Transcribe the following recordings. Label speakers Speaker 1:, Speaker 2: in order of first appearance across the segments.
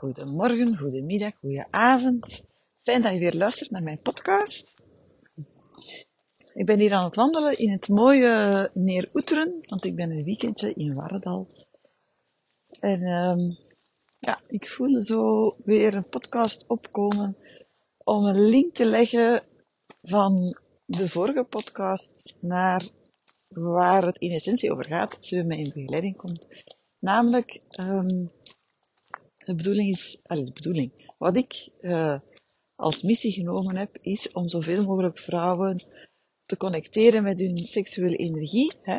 Speaker 1: Goedemorgen, goedemiddag, goedenavond. Fijn dat je weer luistert naar mijn podcast. Ik ben hier aan het wandelen in het mooie Neer Oeteren, want ik ben een weekendje in Warredal. En um, ja, ik voelde zo weer een podcast opkomen om een link te leggen van de vorige podcast naar waar het in essentie over gaat, als je mij in begeleiding komt. Namelijk, um, de bedoeling is, de bedoeling, wat ik uh, als missie genomen heb, is om zoveel mogelijk vrouwen te connecteren met hun seksuele energie. Hè?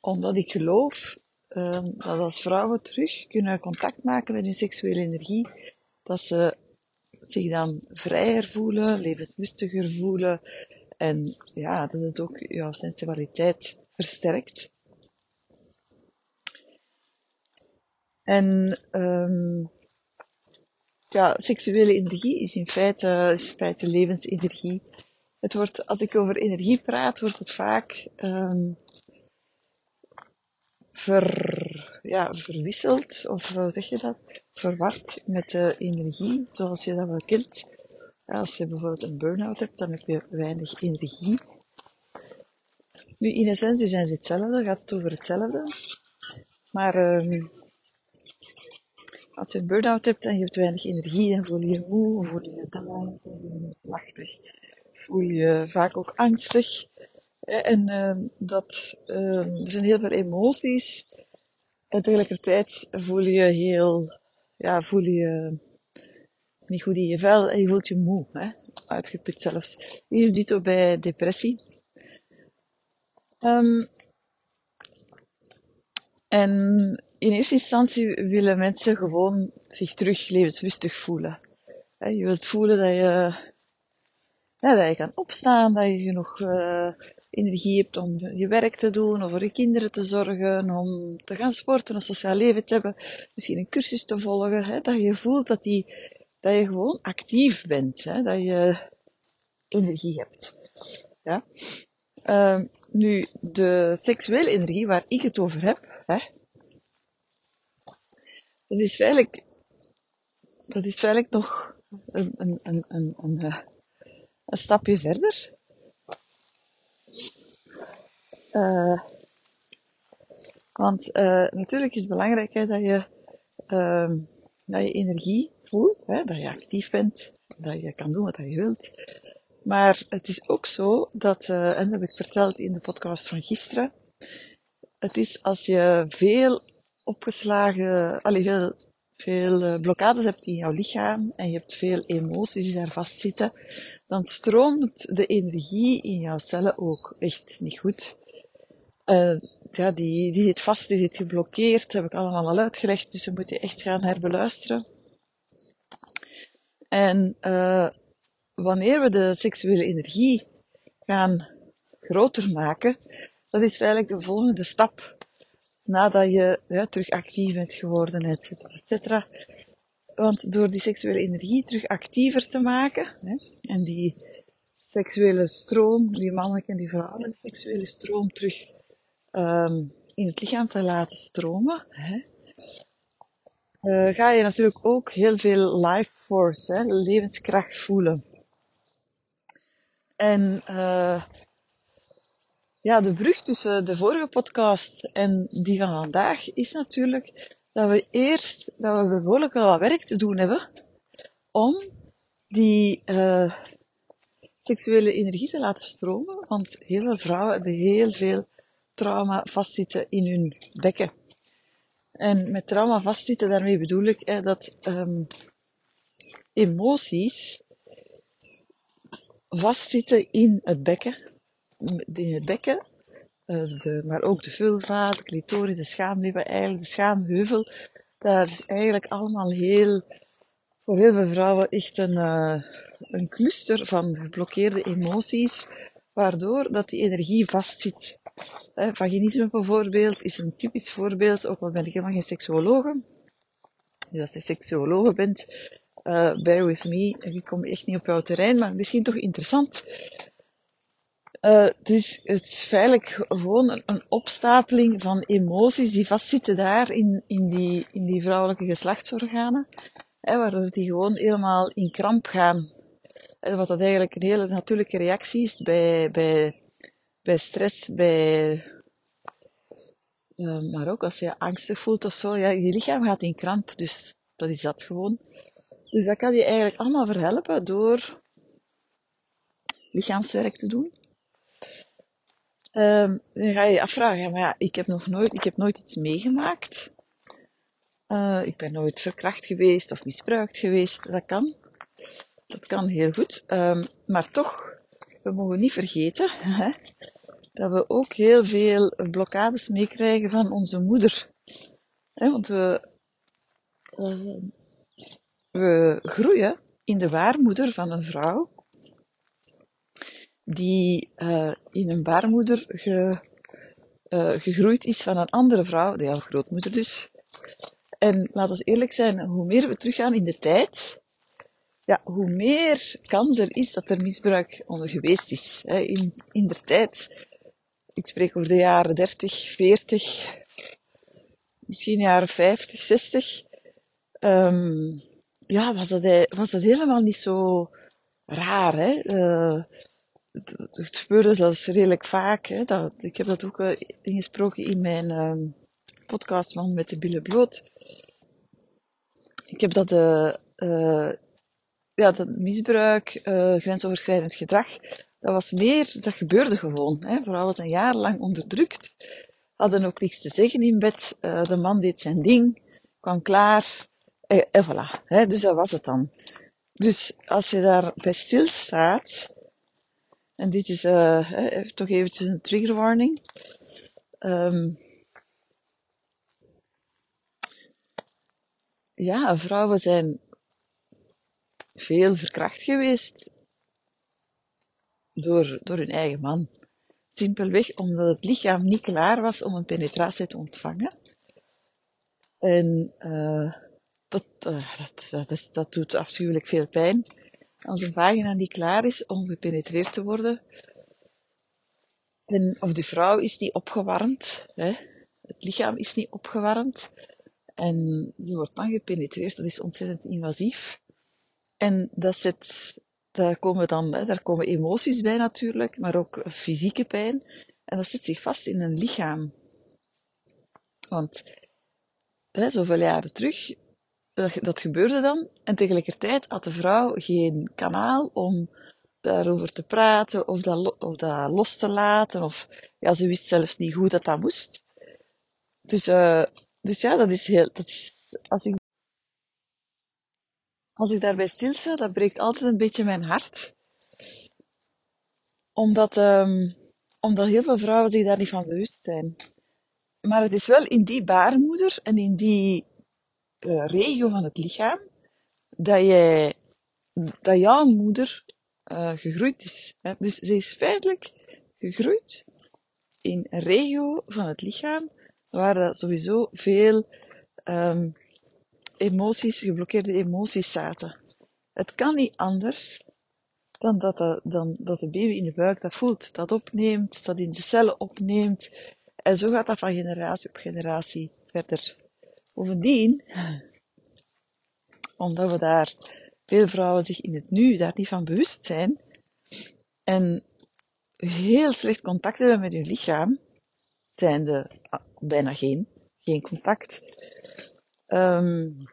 Speaker 1: Omdat ik geloof um, dat als vrouwen terug kunnen contact maken met hun seksuele energie, dat ze zich dan vrijer voelen, levenslustiger voelen en ja, dat het ook jouw sensualiteit versterkt. En um, ja, seksuele energie is in feite, is in feite levensenergie. Het wordt, als ik over energie praat, wordt het vaak um, ver, ja, verwisseld, of hoe zeg je dat? Verward met de energie, zoals je dat wel kent. Als je bijvoorbeeld een burn-out hebt, dan heb je weinig energie. Nu, in essentie zijn ze hetzelfde, gaat het over hetzelfde. Maar um, als je een burn-out hebt en je hebt weinig energie, dan voel je moe, voel je je voel je je voel je vaak ook angstig. En uh, dat, uh, er zijn heel veel emoties. En tegelijkertijd voel je heel, ja, voel je niet goed in je vel en je voelt je moe, hè? uitgeput zelfs. Hier dito bij depressie. Um, en in eerste instantie willen mensen gewoon zich terug levenslustig voelen. Je wilt voelen dat je, ja, dat je kan opstaan, dat je genoeg uh, energie hebt om je werk te doen, of voor je kinderen te zorgen, om te gaan sporten, een sociaal leven te hebben, misschien een cursus te volgen. Hè? Dat je voelt dat, die, dat je gewoon actief bent, hè? dat je energie hebt. Ja? Uh, nu, de seksuele energie waar ik het over heb, hè, dat is feitelijk, dat is feitelijk nog een, een, een, een, een, eh, stapje verder. Uh, want uh, natuurlijk is het belangrijk dat, je, uh, dat je energie voelt, hè, dat je actief bent, dat je kan doen wat je wilt. Maar het is ook zo dat, en dat heb ik verteld in de podcast van gisteren, het is als je veel opgeslagen, allee, veel, veel uh, blokkades hebt in jouw lichaam en je hebt veel emoties die daar vastzitten, dan stroomt de energie in jouw cellen ook echt niet goed. Uh, ja, die, die zit vast, die zit geblokkeerd, dat heb ik allemaal al uitgelegd, dus we moeten echt gaan herbeluisteren. En uh, wanneer we de seksuele energie gaan groter maken, dat is eigenlijk de volgende stap nadat je terug actief bent geworden, et et cetera. Want door die seksuele energie terug actiever te maken, hè, en die seksuele stroom, die mannelijke en die vrouwelijke seksuele stroom terug um, in het lichaam te laten stromen, hè, uh, ga je natuurlijk ook heel veel life force, hè, levenskracht voelen. En uh, ja, de brug tussen de vorige podcast en die van vandaag is natuurlijk dat we eerst, dat we behoorlijk wel wat werk te doen hebben om die uh, seksuele energie te laten stromen. Want heel veel vrouwen hebben heel veel trauma vastzitten in hun bekken. En met trauma vastzitten, daarmee bedoel ik dat um, emoties vastzitten in het bekken het bekken, uh, de, maar ook de vulva, de clitoris, de schaamlippen, eigenlijk de schaamheuvel. Daar is eigenlijk allemaal heel, voor heel veel vrouwen echt een, uh, een cluster van geblokkeerde emoties, waardoor dat die energie vastzit. Uh, vaginisme bijvoorbeeld is een typisch voorbeeld, ook al ben ik helemaal geen seksuologe. Dus als je seksuologe bent, uh, bear with me, ik kom echt niet op jouw terrein, maar misschien toch interessant. Het, is, het is feitelijk gewoon een, opstapeling van emoties die vastzitten daar in, in, die, in die vrouwelijke geslachtsorganen. Hè, waardoor die gewoon helemaal in kramp gaan. En wat dat eigenlijk een hele natuurlijke reactie is bij, bij, bij stress, bij, uh, maar ook als je angstig voelt of zo. Ja, je lichaam gaat in kramp, dus dat is dat gewoon. Dus dat kan je eigenlijk allemaal verhelpen door lichaamswerk te doen. Um, dan ga je je afvragen, maar ja, ik heb nog nooit, ik heb nooit iets meegemaakt. Uh, ik ben nooit verkracht geweest of misbruikt geweest. Dat kan. Dat kan heel goed. Um, maar toch, we mogen niet vergeten hè, dat we ook heel veel blokkades meekrijgen van onze moeder. Hè, want we, uh, we groeien in de waarmoeder van een vrouw die uh, in een baarmoeder ge, uh, gegroeid is van een andere vrouw, de jouw grootmoeder dus. En laten we eerlijk zijn, hoe meer we teruggaan in de tijd, ja, hoe meer kans er is dat er misbruik onder geweest is. In, in de tijd, ik spreek over de jaren 30, 40, misschien jaren 50, 60, um, ja, was dat, was dat helemaal niet zo raar. Hè? Uh, het, het gebeurde zelfs redelijk vaak. Hè, dat, ik heb dat ook uh, ingesproken in mijn uh, podcast van Met de Billen Bloot. Ik heb dat, uh, uh, ja, dat misbruik, grensoverschrijdend gedrag, dat was meer, dat gebeurde gewoon. Hè. Vooral het een jaar lang onderdrukt. Hadden ook niks te zeggen in bed. de man deed zijn ding, kwam klaar. En, voilà. Hè, dus dat was het dan. Dus als je daar bij stilstaat, en dit is uh, toch eventjes een trigger warning. Um, ja, vrouwen zijn veel verkracht geweest door, door hun eigen man. Simpelweg omdat het lichaam niet klaar was om een penetratie te ontvangen. En dat, uh, dat, dat, is, dat doet afschuwelijk veel pijn als een vagina niet klaar is om gepenetreerd te worden, en, of de vrouw is niet opgewarmd, hè, het lichaam is niet opgewarmd, en ze wordt dan gepenetreerd, dat is ontzettend invasief. En dat zit, daar komen dan, hè, daar komen emoties bij natuurlijk, maar ook fysieke pijn. En dat zit zich vast in een lichaam. Want hè, zoveel jaren terug dat, gebeurde dan. En tegelijkertijd had de vrouw geen kanaal om daarover te praten of dat, of dat los te laten. Of ja, ze wist zelfs niet hoe dat dat moest. Dus, uh, dus ja, dat is heel. Dat is, als, ik, als ik daarbij stilsta, dat breekt altijd een beetje mijn hart. Omdat, um, omdat heel veel vrouwen zich daar niet van bewust zijn. Maar het is wel in die baarmoeder en in die uh, regio van het lichaam dat, jij, dat jouw moeder uh, gegroeid is. Hè? Dus ze is feitelijk gegroeid in een regio van het lichaam waar er sowieso veel um, emoties, geblokkeerde emoties zaten. Het kan niet anders dan dat de, dan dat de baby in de buik dat voelt, dat opneemt, dat in de cellen opneemt. En zo gaat dat van generatie op generatie verder. Bovendien, omdat we daar, veel vrouwen zich in het nu daar niet van bewust zijn, en heel slecht contact hebben met hun lichaam, zijn de ah, bijna geen, geen contact. Um,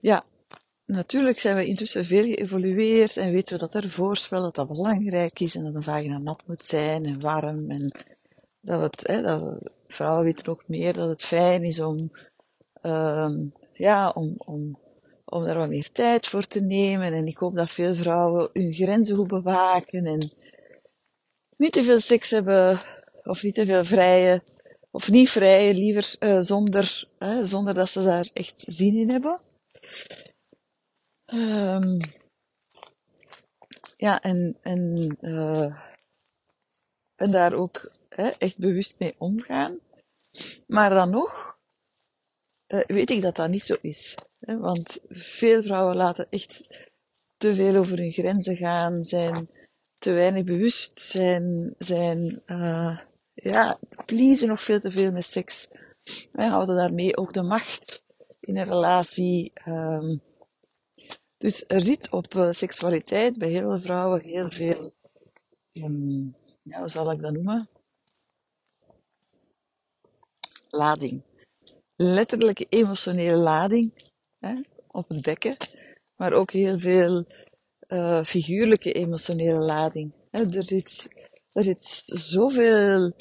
Speaker 1: ja, natuurlijk zijn we intussen veel geëvolueerd en weten we dat er voorspel dat dat belangrijk is en dat een vagina nat moet zijn en warm en dat, het, hè, dat vrouwen weten ook meer dat het fijn is om, um, ja, om, om, om daar wat meer tijd voor te nemen. En ik hoop dat veel vrouwen hun grenzen goed bewaken en niet te veel seks hebben, of niet te veel vrije, of niet vrije, liever uh, zonder, zonder dat ze daar echt zin in hebben. Um, ja, en, en, uh, en daar ook hè, echt bewust mee omgaan. Maar dan nog uh, weet ik dat dat niet zo is. Want veel vrouwen laten echt te veel over hun grenzen gaan, zijn te weinig bewust, zijn, zijn uh, ja, pleasen nog veel te veel met seks. Wij houden daarmee ook de macht in een relatie. Ehm, dus er zit op uh, seksualiteit bij heel veel vrouwen heel veel, ja, hoe zal ik dat noemen? Lading. Letterlijke emotionele lading hè, op het bekken, maar ook heel veel uh, figuurlijke emotionele lading. Hè. Er, zit, er zit zoveel,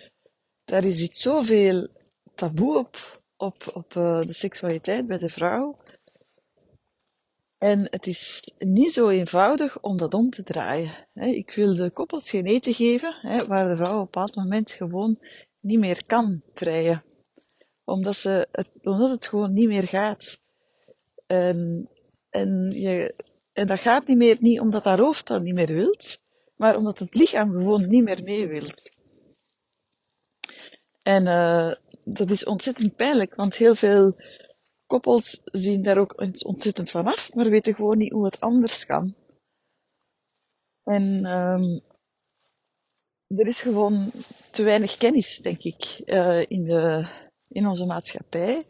Speaker 1: daar zit zoveel taboe op, op, op uh, de seksualiteit bij de vrouw. En het is niet zo eenvoudig om dat om te draaien. Ik wil de koppels geen eten geven, waar de vrouw op een bepaald moment gewoon niet meer kan vrijen. Omdat, ze het, omdat het gewoon niet meer gaat. En, en, je, en dat gaat niet meer, niet omdat haar hoofd dat niet meer wilt, maar omdat het lichaam gewoon niet meer mee wilt. En uh, dat is ontzettend pijnlijk, want heel veel koppels zien daar ook ontzettend van af, maar weten gewoon niet hoe het anders kan. En um, er is gewoon te weinig kennis, denk ik, uh, in, de, in onze maatschappij.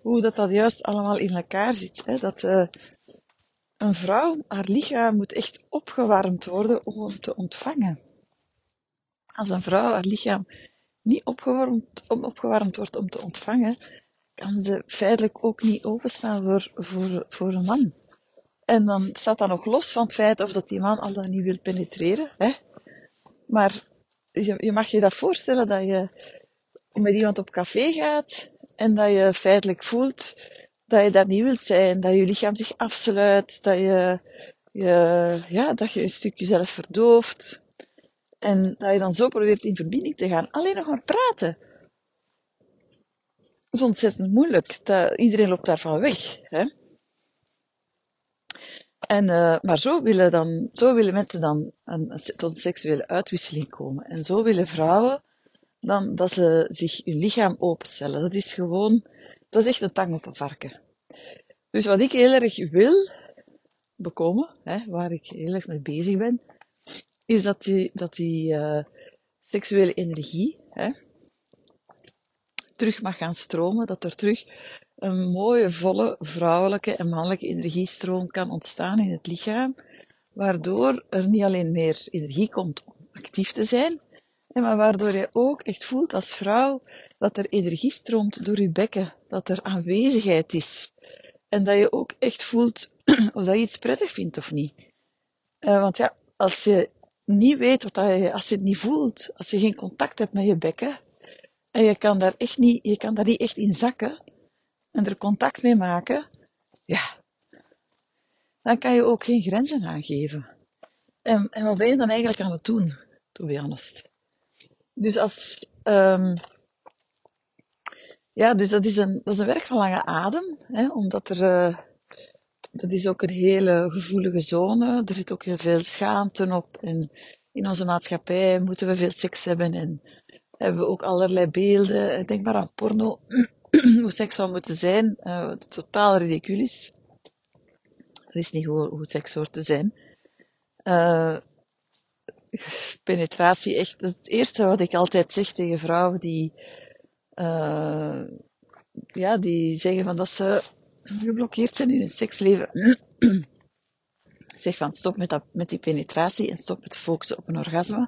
Speaker 1: Hoe dat, dat juist allemaal in elkaar zit. Hè? Dat uh, een vrouw, haar lichaam moet echt opgewarmd worden om te ontvangen. Als een vrouw haar lichaam niet opgewarmd, opgewarmd wordt om te ontvangen, kan ze feitelijk ook niet openstaan voor, voor, voor een man. En dan staat dat nog los van het feit of dat die man al dan niet wil penetreren. Hè? Maar je, je mag je dat voorstellen dat je met iemand op café gaat en dat je feitelijk voelt dat je daar niet wilt zijn, dat je lichaam zich afsluit, dat je, je, ja, dat je een stukje zelf verdooft. En dat je dan zo probeert in verbinding te gaan. Alleen nog maar praten is ontzettend moeilijk. Dat, iedereen loopt daarvan weg. Hè? En, uh, maar zo willen, dan, zo willen mensen dan een, tot een seksuele uitwisseling komen. En zo willen vrouwen dan dat ze zich hun lichaam openstellen. Dat is gewoon, dat is echt een tang op een varken. Dus wat ik heel erg wil bekomen, hè, waar ik heel erg mee bezig ben, is dat die, dat die uh, seksuele energie, hè, terug mag gaan stromen, dat er terug een mooie, volle vrouwelijke en mannelijke energiestroom kan ontstaan in het lichaam, waardoor er niet alleen meer energie komt om actief te zijn, maar waardoor je ook echt voelt als vrouw dat er energie stroomt door je bekken, dat er aanwezigheid is. En dat je ook echt voelt of dat je iets prettig vindt of niet. Uh, want ja, als je niet weet wat dat je, als je het niet voelt, als je geen contact hebt met je bekken, en je kan daar echt niet, je kan daar niet echt in zakken en er contact mee maken, ja, dan kan je ook geen grenzen aangeven. En, en wat ben je dan eigenlijk aan het doen, to be honest? Dus als, um, ja, dus dat is een, dat is een werk van lange adem, hè, omdat er, uh, dat is ook een hele gevoelige zone. Er zit ook heel veel schaamte op. En in onze maatschappij moeten we veel seks hebben en hebben we ook allerlei beelden. Denk maar aan porno, hoe seks zou moeten zijn, uh, totaal ridiculisch. Dat is niet hoe, hoe seks hoort te zijn. Uh, penetratie, echt het eerste wat ik altijd zeg tegen vrouwen die, uh, ja, die zeggen van dat ze geblokkeerd zijn in hun seksleven. zeg van stop met, dat, met die penetratie en stop met focussen op een orgasme.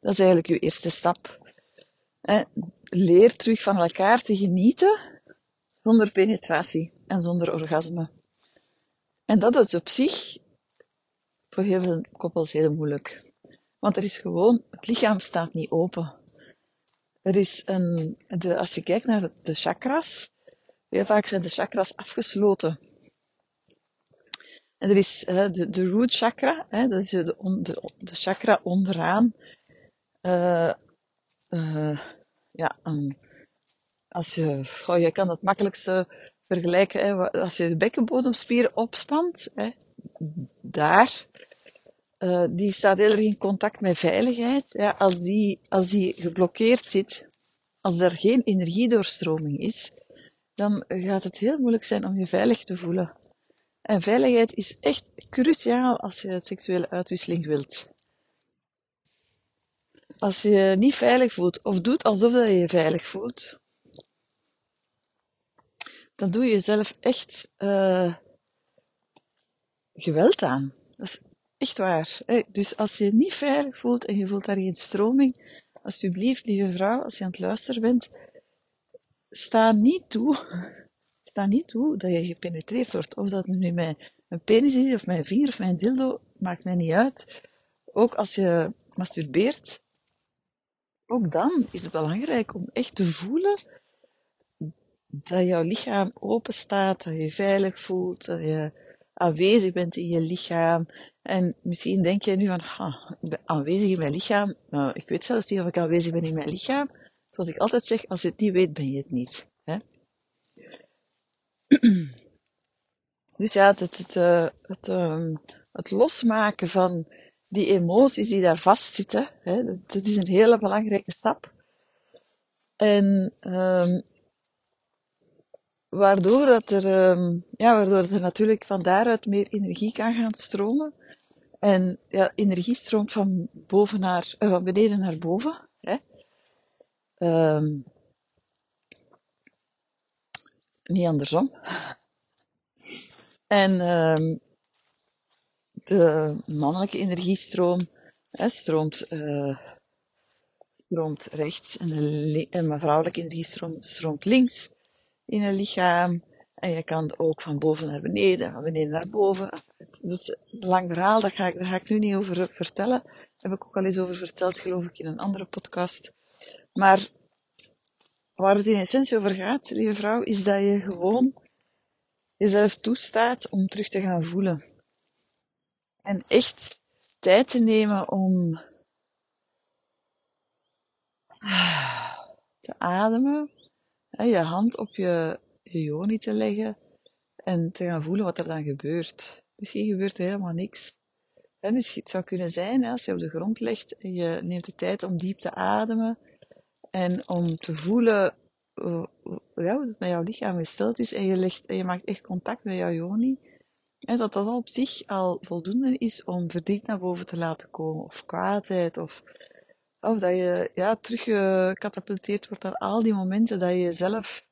Speaker 1: Dat is eigenlijk je eerste stap leer terug van elkaar te genieten zonder penetratie en zonder orgasme. En dat is op zich voor heel veel koppels heel moeilijk. Want er is gewoon, het lichaam staat niet open. Er is een, de, als je kijkt naar de chakras, heel vaak zijn de chakras afgesloten. En er is de, de root chakra, hè, dat is de, de, chakra onderaan, uh, uh, ja, als je, oh, je kan het makkelijkste vergelijken, hè, als je de bekkenbodemspieren opspant, hè, daar, uh, die staat heel erg in contact met veiligheid. Ja, als, die, als die geblokkeerd zit, als er geen energiedoorstroming is, dan gaat het heel moeilijk zijn om je veilig te voelen. En veiligheid is echt cruciaal als je seksuele uitwisseling wilt als je je niet veilig voelt of doet alsof je je veilig voelt, dan doe je jezelf echt uh, geweld aan. Dat is echt waar. Dus als je je niet veilig voelt en je voelt daar geen stroming, alsjeblieft, lieve vrouw, als je aan het luisteren bent, sta niet toe, sta niet toe dat je gepenetreerd wordt. Of dat nu met een penis is, of mijn vinger, of mijn dildo, maakt mij niet uit. Ook als je masturbeert, ook dan is het belangrijk om echt te voelen dat jouw lichaam open staat, dat je je veilig voelt, dat je aanwezig bent in je lichaam. En misschien denk je nu van, ha, ik ben aanwezig in mijn lichaam. Nou, ik weet zelfs niet of ik aanwezig ben in mijn lichaam. Zoals ik altijd zeg, als je het niet weet, ben je het niet. Hè? Dus ja, het, het, het, het, ehm, het losmaken van die emoties die daar vastzitten, hè, dat, is een hele belangrijke stap. En um, waardoor, dat er, um, ja, waardoor er natuurlijk van daaruit meer energie kan gaan stromen. En ja, energie stroomt van, boven naar, uh, van beneden naar boven. Hè. Um, niet andersom. En um, de mannelijke energiestroom hè, stroomt, uh, stroomt rechts en, de, en de vrouwelijke energiestroom stroomt links in het lichaam. En je kan ook van boven naar beneden, van beneden naar boven. Dat is een lang verhaal, daar ga, ik, daar ga ik nu niet over vertellen. Daar heb ik ook al eens over verteld, geloof ik, in een andere podcast. Maar waar het in essentie over gaat, lieve vrouw, is dat je gewoon jezelf toestaat om terug te gaan voelen. En echt tijd te nemen om te ademen, je hand op je, joni te leggen en te gaan voelen wat er dan gebeurt. Misschien gebeurt er helemaal niks. En het zou kunnen zijn, als je op de grond legt je neemt de tijd om diep te ademen en om te voelen uh, ja, hoe het met jouw lichaam gesteld is en je, legt, en je maakt echt contact met jouw joni. En dat dat op zich al voldoende is om verdriet naar boven te laten komen, of kwaadheid, of, of dat je ja, teruggecatapulteerd wordt naar al die momenten dat je jezelf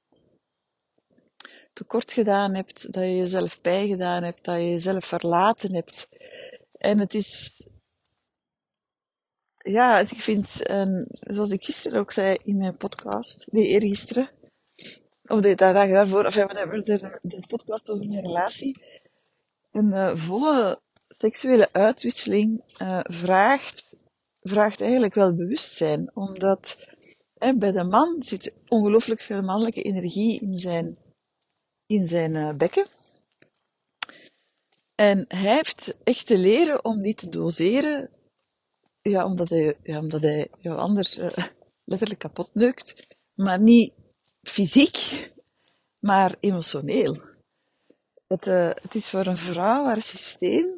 Speaker 1: tekort gedaan hebt, dat je jezelf pijn gedaan hebt, dat je jezelf verlaten hebt. En het is, ja, ik vind, um, zoals ik gisteren ook zei in mijn podcast, nee, eergisteren, of de, de dag daarvoor, of ja, whatever, de, de podcast over mijn relatie, een uh, volle seksuele uitwisseling uh, vraagt, vraagt eigenlijk wel bewustzijn, omdat bij de man zit ongelooflijk veel mannelijke energie in zijn, in zijn uh, bekken. En hij heeft echt te leren om die te doseren, ja, omdat hij, ja, omdat hij jou anders letterlijk kapot neukt, maar niet fysiek, maar emotioneel. Het, uh, het is voor een vrouw haar systeem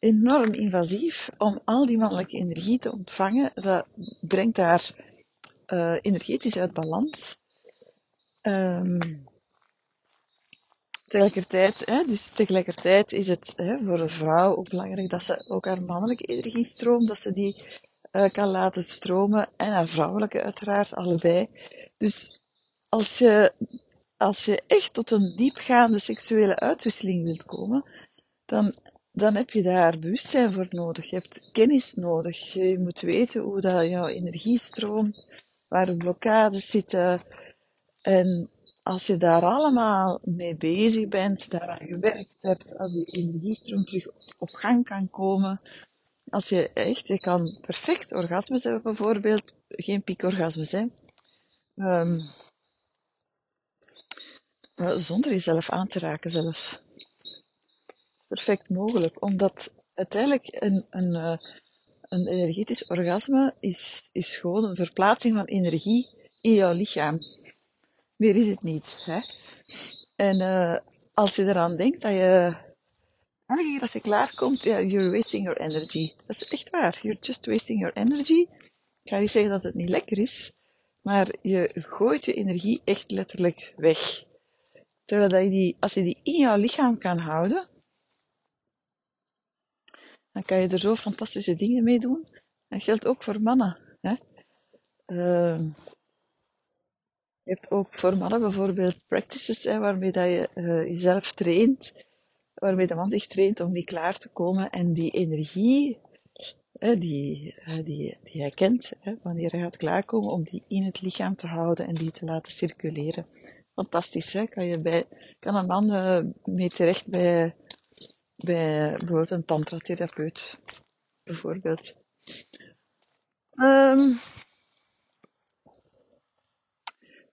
Speaker 1: enorm invasief om al die mannelijke energie te ontvangen. Dat brengt haar uh, energetisch uit balans. Um, tegelijkertijd, hè, dus tegelijkertijd is het hè, voor een vrouw ook belangrijk dat ze ook haar mannelijke energie stroomt, dat ze die uh, kan laten stromen en haar vrouwelijke uiteraard, allebei. Dus als je als je echt tot een diepgaande seksuele uitwisseling wilt komen, dan, dan heb je daar bewustzijn voor nodig. Je hebt kennis nodig. Je moet weten hoe dat jouw energie stroomt, waar de blokkades zitten. En als je daar allemaal mee bezig bent, daaraan gewerkt hebt, als die energiestroom terug op gang kan komen, als je echt, je kan perfect orgasmes hebben bijvoorbeeld, geen piekorgasmes hè. Um, zonder jezelf aan te raken zelfs. Perfect mogelijk, omdat uiteindelijk een, een, eh, een energetisch orgasme is, is gewoon een verplaatsing van energie in jouw lichaam. Meer is het niet. Hè? En uh, als je eraan denkt dat je keer als je klaarkomt, ja, you're wasting your energy. Dat is echt waar. You're just wasting your energy. Ik ga niet zeggen dat het niet lekker is, maar je gooit je energie echt letterlijk weg. Terwijl dat je die, als je die in jouw lichaam kan houden, dan kan je er zo fantastische dingen mee doen. Dat geldt ook voor mannen. Hè? Uh, Je hebt ook voor mannen bijvoorbeeld practices hè, waarmee dat je uh, jezelf traint, waarmee de man zich traint om niet klaar te komen en die energie hè, die, uh, die, die hij kent, hè, wanneer hij gaat klaarkomen, om die in het lichaam te houden en die te laten circuleren. Fantastisch, hè? Kan, je bij, kan een man uh, mee terecht bij, bij bijvoorbeeld een tantra-therapeut, bijvoorbeeld. Um,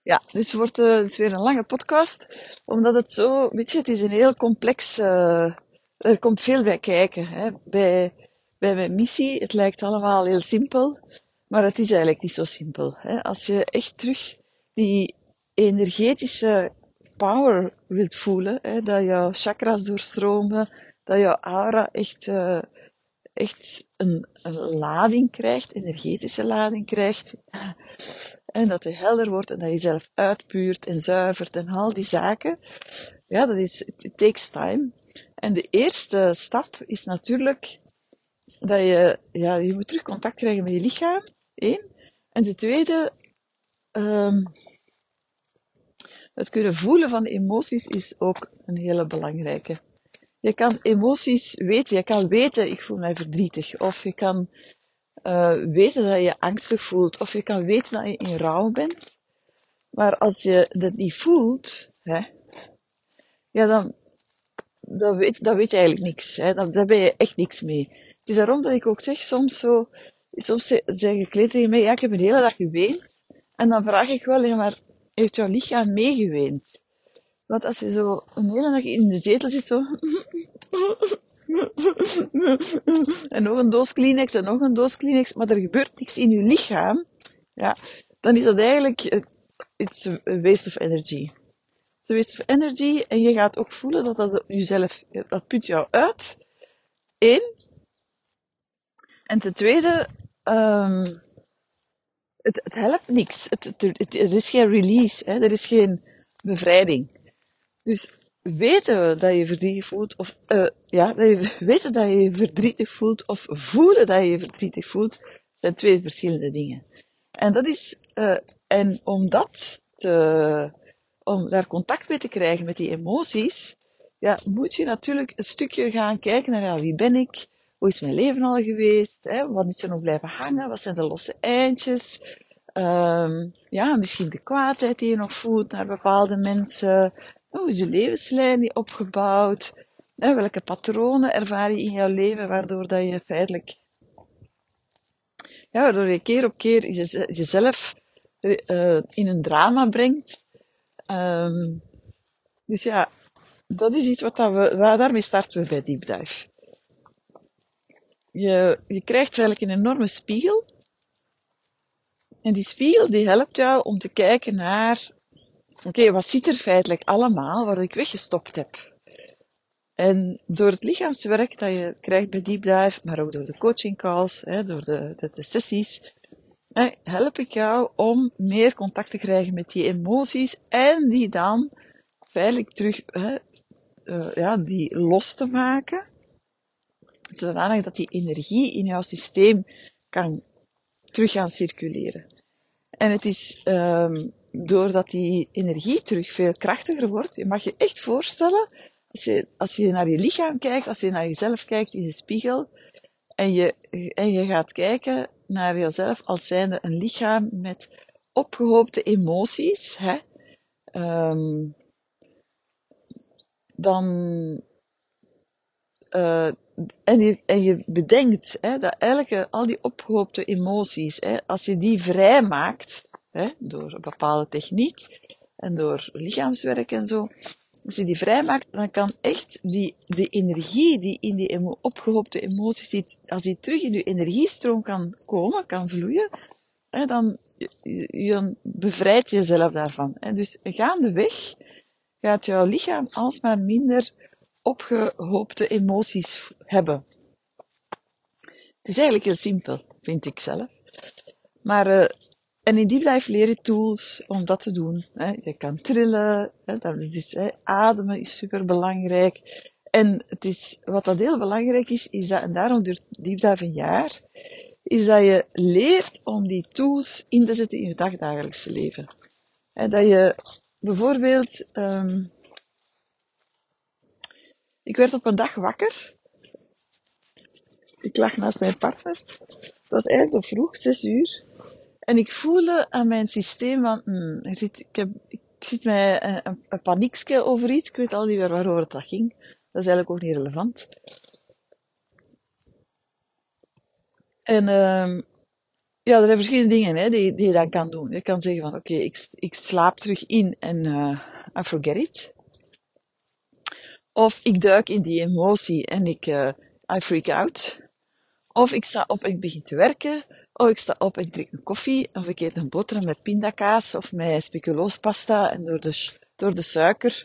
Speaker 1: ja, dit wordt is weer een lange podcast, omdat het zo, weet je, het is een heel complex, uh, er komt veel bij kijken. Hè. Bij, bij mijn missie, het lijkt allemaal heel simpel, maar het is eigenlijk niet zo simpel. Hè. Als je echt terug die energetische power wilt voelen, hè, dat jouw chakras doorstromen, dat jouw aura echt, uh, echt een, lading krijgt, energetische lading krijgt, en dat hij helder wordt en dat je zelf uitpuurt en zuivert en al die zaken. Ja, dat is, it takes time. En de eerste stap is natuurlijk dat je, ja, je moet terug contact krijgen met je lichaam, één. En de tweede, um, het kunnen voelen van emoties is ook een hele belangrijke. Je kan emoties weten, je kan weten, ik voel mij verdrietig, of je kan uh, weten dat je angstig voelt, of je kan weten dat je in rouw bent. Maar als je dat niet voelt, hè, ja, dan, dan, weet, dan weet je eigenlijk niks. Hè. Dan, daar ben je echt niks mee. Het is daarom dat ik ook zeg, soms zo, soms zeggen kleden tegen mij, ja, ik heb een hele dag geweend. En dan vraag ik wel, ja, maar heeft jouw lichaam meegeweend? Want als je zo een hele dag in de zetel zit, zo, en nog een doos Kleenex en nog een doos Kleenex, maar er gebeurt niks in je lichaam, ja, dan is dat eigenlijk it's a waste of energy. It's a waste of energy en je gaat ook voelen dat dat jezelf, dat put jou uit. Eén. En ten tweede, um, het, het, helpt niks. Het, het, er is geen release, hè? er is geen bevrijding. Dus weten dat je verdrietig voelt, of uh, ja, je, weten dat je verdrietig voelt, of voelen dat je je verdrietig voelt, zijn twee verschillende dingen. En dat is, uh, en om dat te, om daar contact mee te krijgen met die emoties, ja, moet je natuurlijk een stukje gaan kijken naar, ja, wie ben ik? Hoe is mijn leven al geweest? Hè? Wat is er nog blijven hangen? Wat zijn de losse eindjes? Um, ja, misschien de kwaadheid die je nog voelt naar bepaalde mensen. Hoe is je levenslijn opgebouwd? welke patronen ervaar je in jouw leven waardoor dat je feitelijk, ja, waardoor je keer op keer jezelf uh, in een drama brengt. Um, dus ja, dat is iets wat we, waar, daarmee starten we bij Deep Dive. Je, je krijgt eigenlijk een enorme spiegel. En die spiegel die helpt jou om te kijken naar Oké, wat zit er feitelijk allemaal wat ik weggestopt heb? En door het lichaamswerk dat je krijgt bij Deep Dive, maar ook door de coaching calls, hè, door de, de, sessies, hè, help ik jou om meer contact te krijgen met die emoties en die dan feitelijk terug hè, uh, ja, die los te maken, zodanig dat die energie in jouw systeem kan terug gaan circuleren. En het is um, doordat die energie terug veel krachtiger wordt, je mag je echt voorstellen, als je, als je naar je lichaam kijkt, als je naar jezelf kijkt in de spiegel, en je, en je gaat kijken naar jezelf als zijnde een lichaam met opgehoopte emoties, hè, um, dan, uh, en, je, en je bedenkt hè, dat elke, al die opgehoopte emoties, hè, als je die vrij maakt, hè, door een bepaalde techniek en door lichaamswerk en zo. Als je die vrijmaakt, dan kan echt die, die energie die in die opgehoopte emoties zit, als die terug in je energiestroom kan komen, kan vloeien, hè, dan, je, jezelf daarvan. Hè. Dus gaandeweg gaat jouw lichaam alsmaar minder opgehoopte emoties hebben. Het is eigenlijk heel simpel, vind ik zelf. Maar uh, en in die blijf leren tools om dat te doen. Je kan trillen, dat is, ademen is super belangrijk. En het is, wat dat heel belangrijk is, is dat, en daarom duurt Dive een jaar, is dat je leert om die tools in te zetten in je dagdagelijkse leven. Dat je bijvoorbeeld, ehm, ik werd op een dag wakker. Ik lag naast mijn partner. Het was eigenlijk nog vroeg, zes uur. En ik voelde aan mijn systeem van, hmm, er zit, ik, heb, ik zit met een, een, een paniekje over iets. Ik weet al niet meer waarover het ging. Dat is eigenlijk ook niet relevant. En ehm ja, er zijn verschillende dingen hè, die, die je dan kan doen. Je kan zeggen van, oké, ik, ik slaap terug in en uh, I forget it. Of ik duik in die emotie en ik, uh, I freak out. Of ik sta op en ik begin te werken. Of ik sta op en ik drink een koffie. Of ik eet een boterham met pindakaas of met speculoospasta. En door de, door de suiker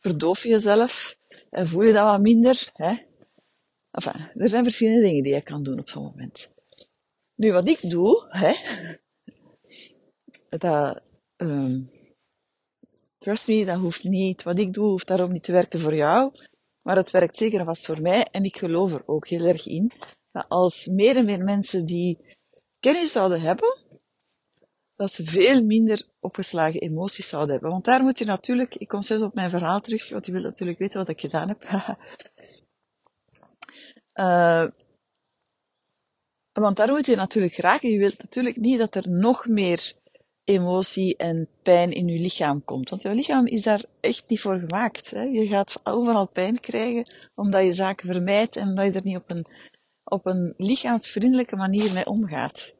Speaker 1: verdoof je jezelf. En voel je dat wat minder. Hè? Enfin, er zijn verschillende dingen die je kan doen op zo'n moment. Nu, wat ik doe, hè, dat, um, trust me, dat hoeft niet. Wat ik doe, hoeft daarom niet te werken voor jou. Maar het werkt zeker en vast voor mij. En ik geloof er ook heel erg in. Dat als meer en meer mensen die kennis zouden hebben, dat ze veel minder opgeslagen emoties zouden hebben. Want daar moet je natuurlijk, ik kom zelfs op mijn verhaal terug, want je wil natuurlijk weten wat ik gedaan heb. uh, Want daar moet je natuurlijk raken. Je wilt natuurlijk niet dat er nog meer emotie en pijn in je lichaam komt. Want je lichaam is daar echt niet voor gemaakt. Hè? Je gaat overal pijn krijgen omdat je zaken vermijdt en omdat je er niet op een, op een lichaamsvriendelijke manier mee omgaat.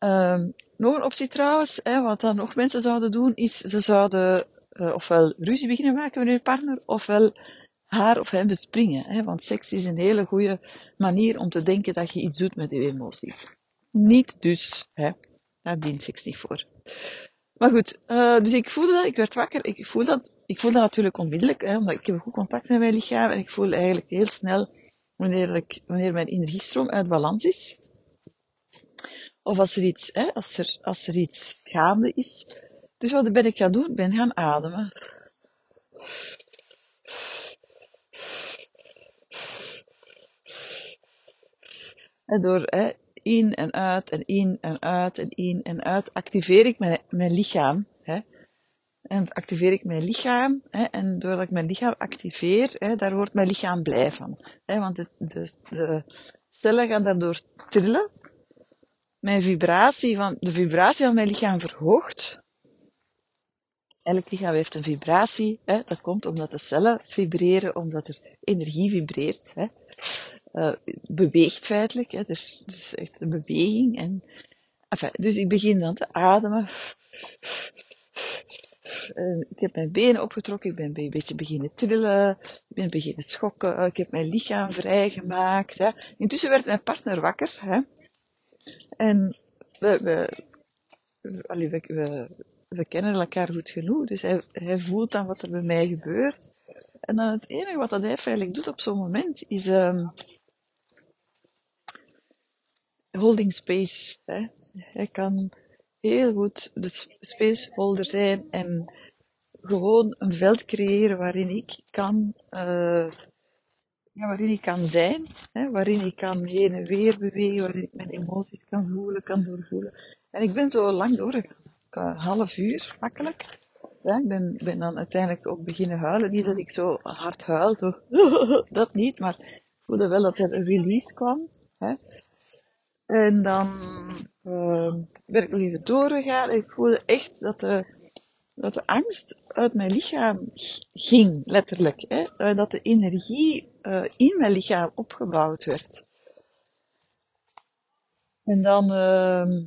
Speaker 1: Um, nog een optie trouwens, hè, wat dan nog mensen zouden doen, is ze zouden uh, ofwel ruzie beginnen maken met hun partner, ofwel haar of hem bespringen. Hè? Want seks is een hele goede manier om te denken dat je iets doet met je emoties. Niet dus, hè? daar dient seks niet voor. Maar goed, uh, dus ik voelde dat, ik werd wakker, ik voel dat, ik voel dat natuurlijk onmiddellijk, hè, omdat ik heb goed contact met mijn lichaam en ik voel eigenlijk heel snel wanneer, ik, wanneer mijn energiestroom uit balans is. Of als er iets, hè, als er, als er iets gaande is. Dus wat ben ik gaan doen? Ik ben gaan ademen. En door hè, in en uit en in en uit en in en uit activeer ik mijn, mijn lichaam. Hè. En activeer ik mijn lichaam. Hè, en doordat ik mijn lichaam activeer, hè, daar wordt mijn lichaam blij van. Hè, want de, de, cellen gaan daardoor trillen. Mijn vibratie van, de vibratie van mijn lichaam verhoogt. Elk lichaam heeft een vibratie. Dat komt omdat de cellen vibreren, omdat er energie vibreert. Uh, beweegt feitelijk. Hè. Dus, dus echt een beweging. En, dus ik begin dan te ademen. Uh, ik heb mijn benen opgetrokken, ik ben een beetje beginnen trillen, ik ben beginnen schokken, ik heb mijn lichaam vrijgemaakt. Hè. Intussen werd mijn partner wakker. Hè. En we, we, we, kennen elkaar goed genoeg, dus hij, hij voelt dan wat er bij mij gebeurt. En dan het enige wat hij eigenlijk doet op zo'n moment is um, holding space. Hè. Hij kan heel goed de spaceholder zijn en gewoon een veld creëren waarin ik kan, uh, ja, waarin ik kan zijn, hè, waarin ik kan heen en weer bewegen, waarin ik mijn emoties kan voelen, kan doorvoelen. En ik ben zo lang doorgegaan. Een half uur, makkelijk. Ja, ik ben, ben dan uiteindelijk ook beginnen huilen. Niet dat ik zo hard huil, toch? dat niet, maar ik voelde wel dat er een release kwam. Hè. En dan uh, ben ik nog even doorgegaan ik voelde echt dat de, dat de angst uit mijn lichaam ging, letterlijk. Hè? Dat de energie uh, in mijn lichaam opgebouwd werd. En dan, uh,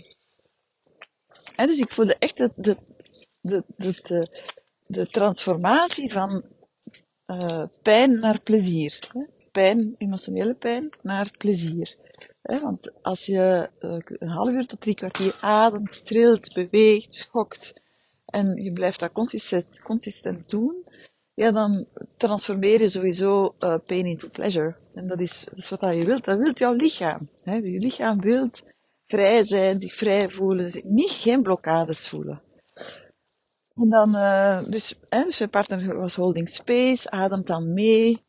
Speaker 1: hè, dus ik voelde echt de, de, de, de, de, transformatie van uh, pijn naar plezier. Hè? Pijn, emotionele pijn, naar plezier. Want als je eh, een half uur tot drie kwartier ademt, trilt, beweegt, schokt en je blijft dat consistent, consistent doen, ja, dan transformeer je sowieso uh, pain into pleasure. En dat is, dat is wat je wilt. Dat wilt jouw lichaam. Je lichaam wil vrij zijn, zich vrij voelen, niet geen blokkades voelen. En dan, uh, dus, dus mijn partner was holding space, ademt dan mee,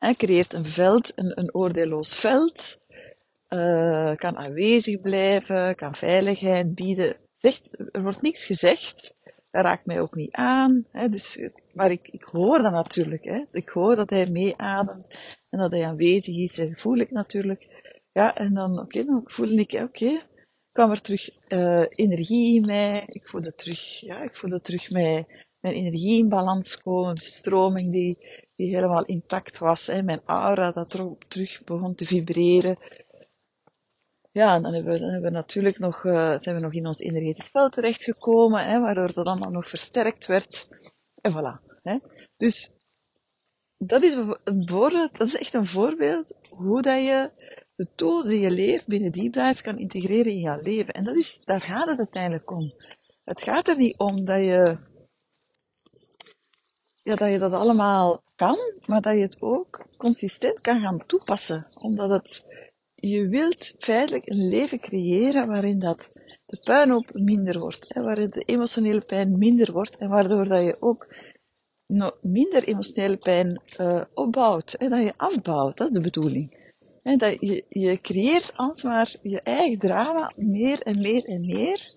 Speaker 1: hij creëert een veld, een, een oordeelloos veld, uh, kan aanwezig blijven, kan veiligheid bieden, er wordt niks gezegd. Dat raakt mij ook niet aan. Hè, dus, maar ik, ik hoor dat natuurlijk. Hè. Ik hoor dat hij meeademt en dat hij aanwezig is. En voel ik natuurlijk. Ja, en dan, oké, dan voel ik, oké, kwam er terug uh, energie in mij. Ik voelde terug, ja, ik voelde terug mijn, mijn energie in balans komen. Stroming die, die helemaal intact was. Hè. Mijn aura dat terug begon te vibreren. Ja, en dan hebben we, natuurlijk nog, uh, zijn we nog in ons energetisch veld terechtgekomen, hè, waardoor dat allemaal nog versterkt werd. En voilà. Hè. Dus dat is een voorbeeld, dat is echt een voorbeeld hoe dat je de tools die je leert binnen Deep Dive kan integreren in jouw leven. En dat is, daar gaat het uiteindelijk om. Het gaat er niet om dat je, ja, dat je dat allemaal kan, maar dat je het ook consistent kan gaan toepassen. Omdat het, je wilt feitelijk een leven creëren waarin dat de puinhoop minder wordt, hè, waarin de emotionele pijn minder wordt en waardoor dat je ook minder emotionele pijn uh, opbouwt, hè, dat je afbouwt, dat is de bedoeling. Dat je, je creëert alsmaar je eigen drama meer en meer en meer,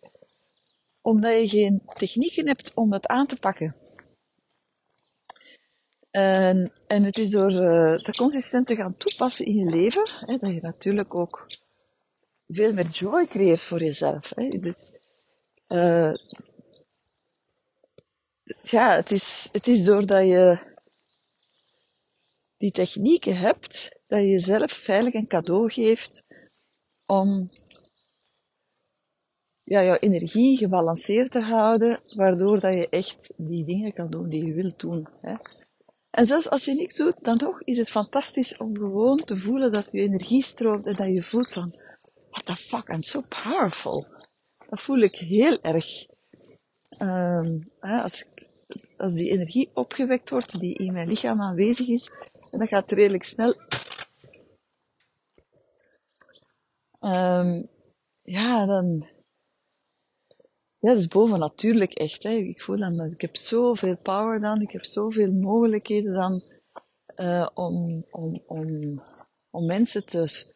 Speaker 1: omdat je geen technieken hebt om dat aan te pakken. En, en het is door uh, dat consistent te gaan toepassen in je leven, hè, dat je natuurlijk ook veel meer joy creëert voor jezelf. Hè. Dus, uh, ja, het is, het is doordat je die technieken hebt, dat je jezelf veilig een cadeau geeft om ja, jouw energie gebalanceerd te houden, waardoor dat je echt die dingen kan doen die je wilt doen. Hè. En zelfs als je niks doet, dan toch is het fantastisch om gewoon te voelen dat je energie stroomt en dat je voelt van, what the fuck, I'm so powerful. Dat voel ik heel erg. Um, als, als die energie opgewekt wordt, die in mijn lichaam aanwezig is, en dat gaat redelijk snel. Um, ja, dan, ja, dat is bovennatuurlijk echt. Hè. Ik voel dan ik heb zoveel power dan, ik heb zoveel mogelijkheden dan uh, om, om, om, om mensen te,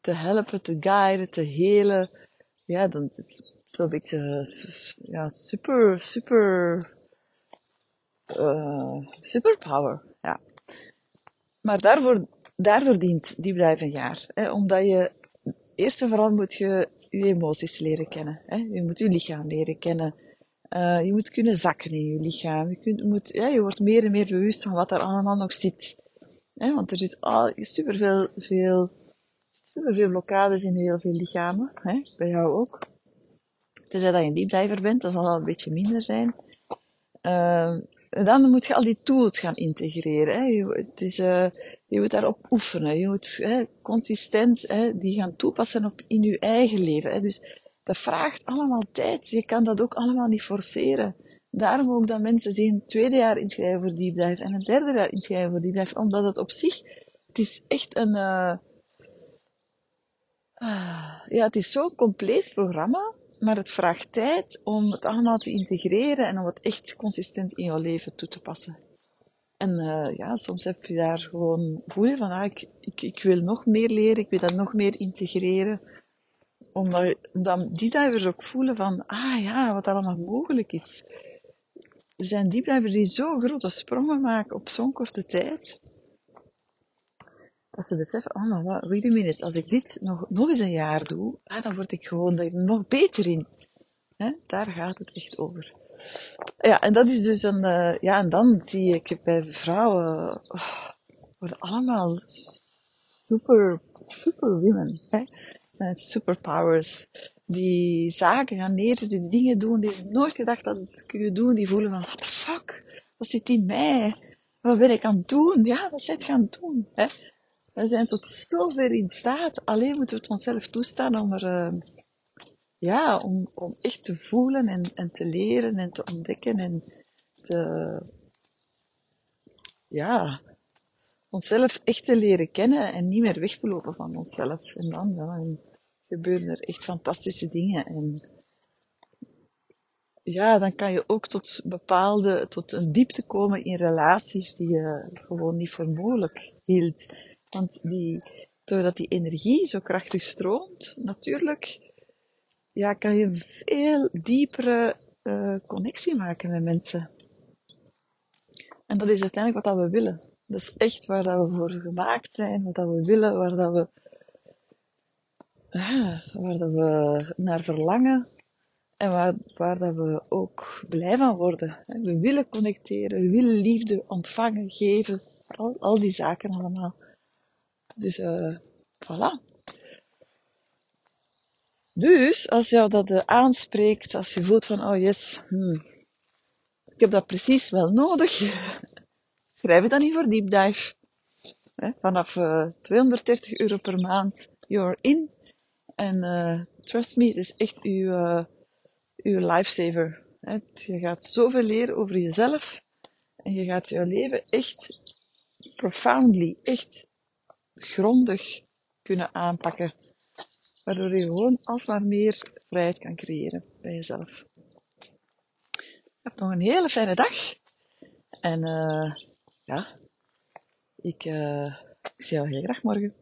Speaker 1: te helpen, te guiden, te helen. Ja, dan is zo'n beetje ja, super, super, uh, superpower. Ja. Maar daarvoor, daardoor dient die blijven jaar. Hè, omdat je, eerst en vooral moet je je emoties leren kennen. Hè? Je moet je lichaam leren kennen. Uh, je moet kunnen zakken in je lichaam. Je, kunt, moet, ja, je wordt meer en meer bewust van wat er allemaal nog zit. Hè? Want er zit al superveel veel, superveel blokkades in heel veel lichamen. Hè? Bij jou ook. Tenzij dat je een diepdiver bent, dat zal al een beetje minder zijn. Uh, dan moet je al die tools gaan integreren. Hè. Je, het is, uh, je moet daarop oefenen. Je moet hè, consistent hè, die gaan toepassen op, in je eigen leven. Hè. Dus dat vraagt allemaal tijd. Je kan dat ook allemaal niet forceren. Daarom ook dat mensen zich een tweede jaar inschrijven voor Deep Dive en een derde jaar inschrijven voor Deep Dive. Omdat het op zich, het is echt een, uh, ja, het is zo'n compleet programma maar het vraagt tijd om het allemaal te integreren en om het echt consistent in jouw leven toe te passen. En uh, ja, soms heb je daar gewoon, voel je van, ah, ik, ik, wil nog meer leren, ik wil dat nog meer integreren. Omdat, omdat die divers ook voelen van, ah ja, wat allemaal mogelijk is. Er zijn diepdivers die zo grote sprongen maken op zo'n korte tijd. Dat ze beseffen, oh maar wait a minute, als ik dit nog, nog eens een jaar doe, ah, dan word ik gewoon nog beter in. Daar gaat het echt over. Ja, en dat is dus een, uh, ja, en dan zie ik bij vrouwen, oh, worden allemaal super, super women, hè? Met superpowers. Die zaken gaan neer, die dingen doen die ze nooit gedacht hadden te kunnen doen. Die voelen van, what the fuck? Wat zit in mij? Wat ben ik aan het doen? Ja, wat zit ik aan doen? We zijn tot zoveel in staat. Alleen moeten we het onszelf toestaan om er, uh, ja, om, om echt te voelen en, en te leren en te ontdekken en te, ja, onszelf echt te leren kennen en niet meer weg te lopen van onszelf. En dan, dan gebeuren er echt fantastische dingen. En ja, dan kan je ook tot bepaalde, tot een diepte komen in relaties die je gewoon niet voor mogelijk hield. Want die, doordat die energie zo krachtig stroomt, natuurlijk, ja, kan je een veel diepere uh, connectie maken met mensen. En dat is uiteindelijk wat dat we willen. Dat is echt waar dat we voor gemaakt zijn, wat dat we willen, waar dat we, ja, waar dat we naar verlangen. En waar, waar dat we ook blij van worden. We willen connecteren, we willen liefde ontvangen, geven. Al, al die zaken allemaal. Dus, uh, voilà. Dus, als jou dat uh, aanspreekt, als je voelt van, oh yes, hmm, ik heb dat precies wel nodig, schrijf je dan niet voor deep dive. vanaf uh, 230 euro per maand, you're in. En trust me, het is echt uw, uw lifesaver. Hè. Je gaat zoveel leren over jezelf. En je gaat jouw leven echt profoundly, echt grondig kunnen aanpakken. Waardoor je gewoon alsmaar meer vrijheid kan creëren bij jezelf. Heb nog een hele fijne dag. En uh, ja, ik, uh, ik zie jou heel graag morgen.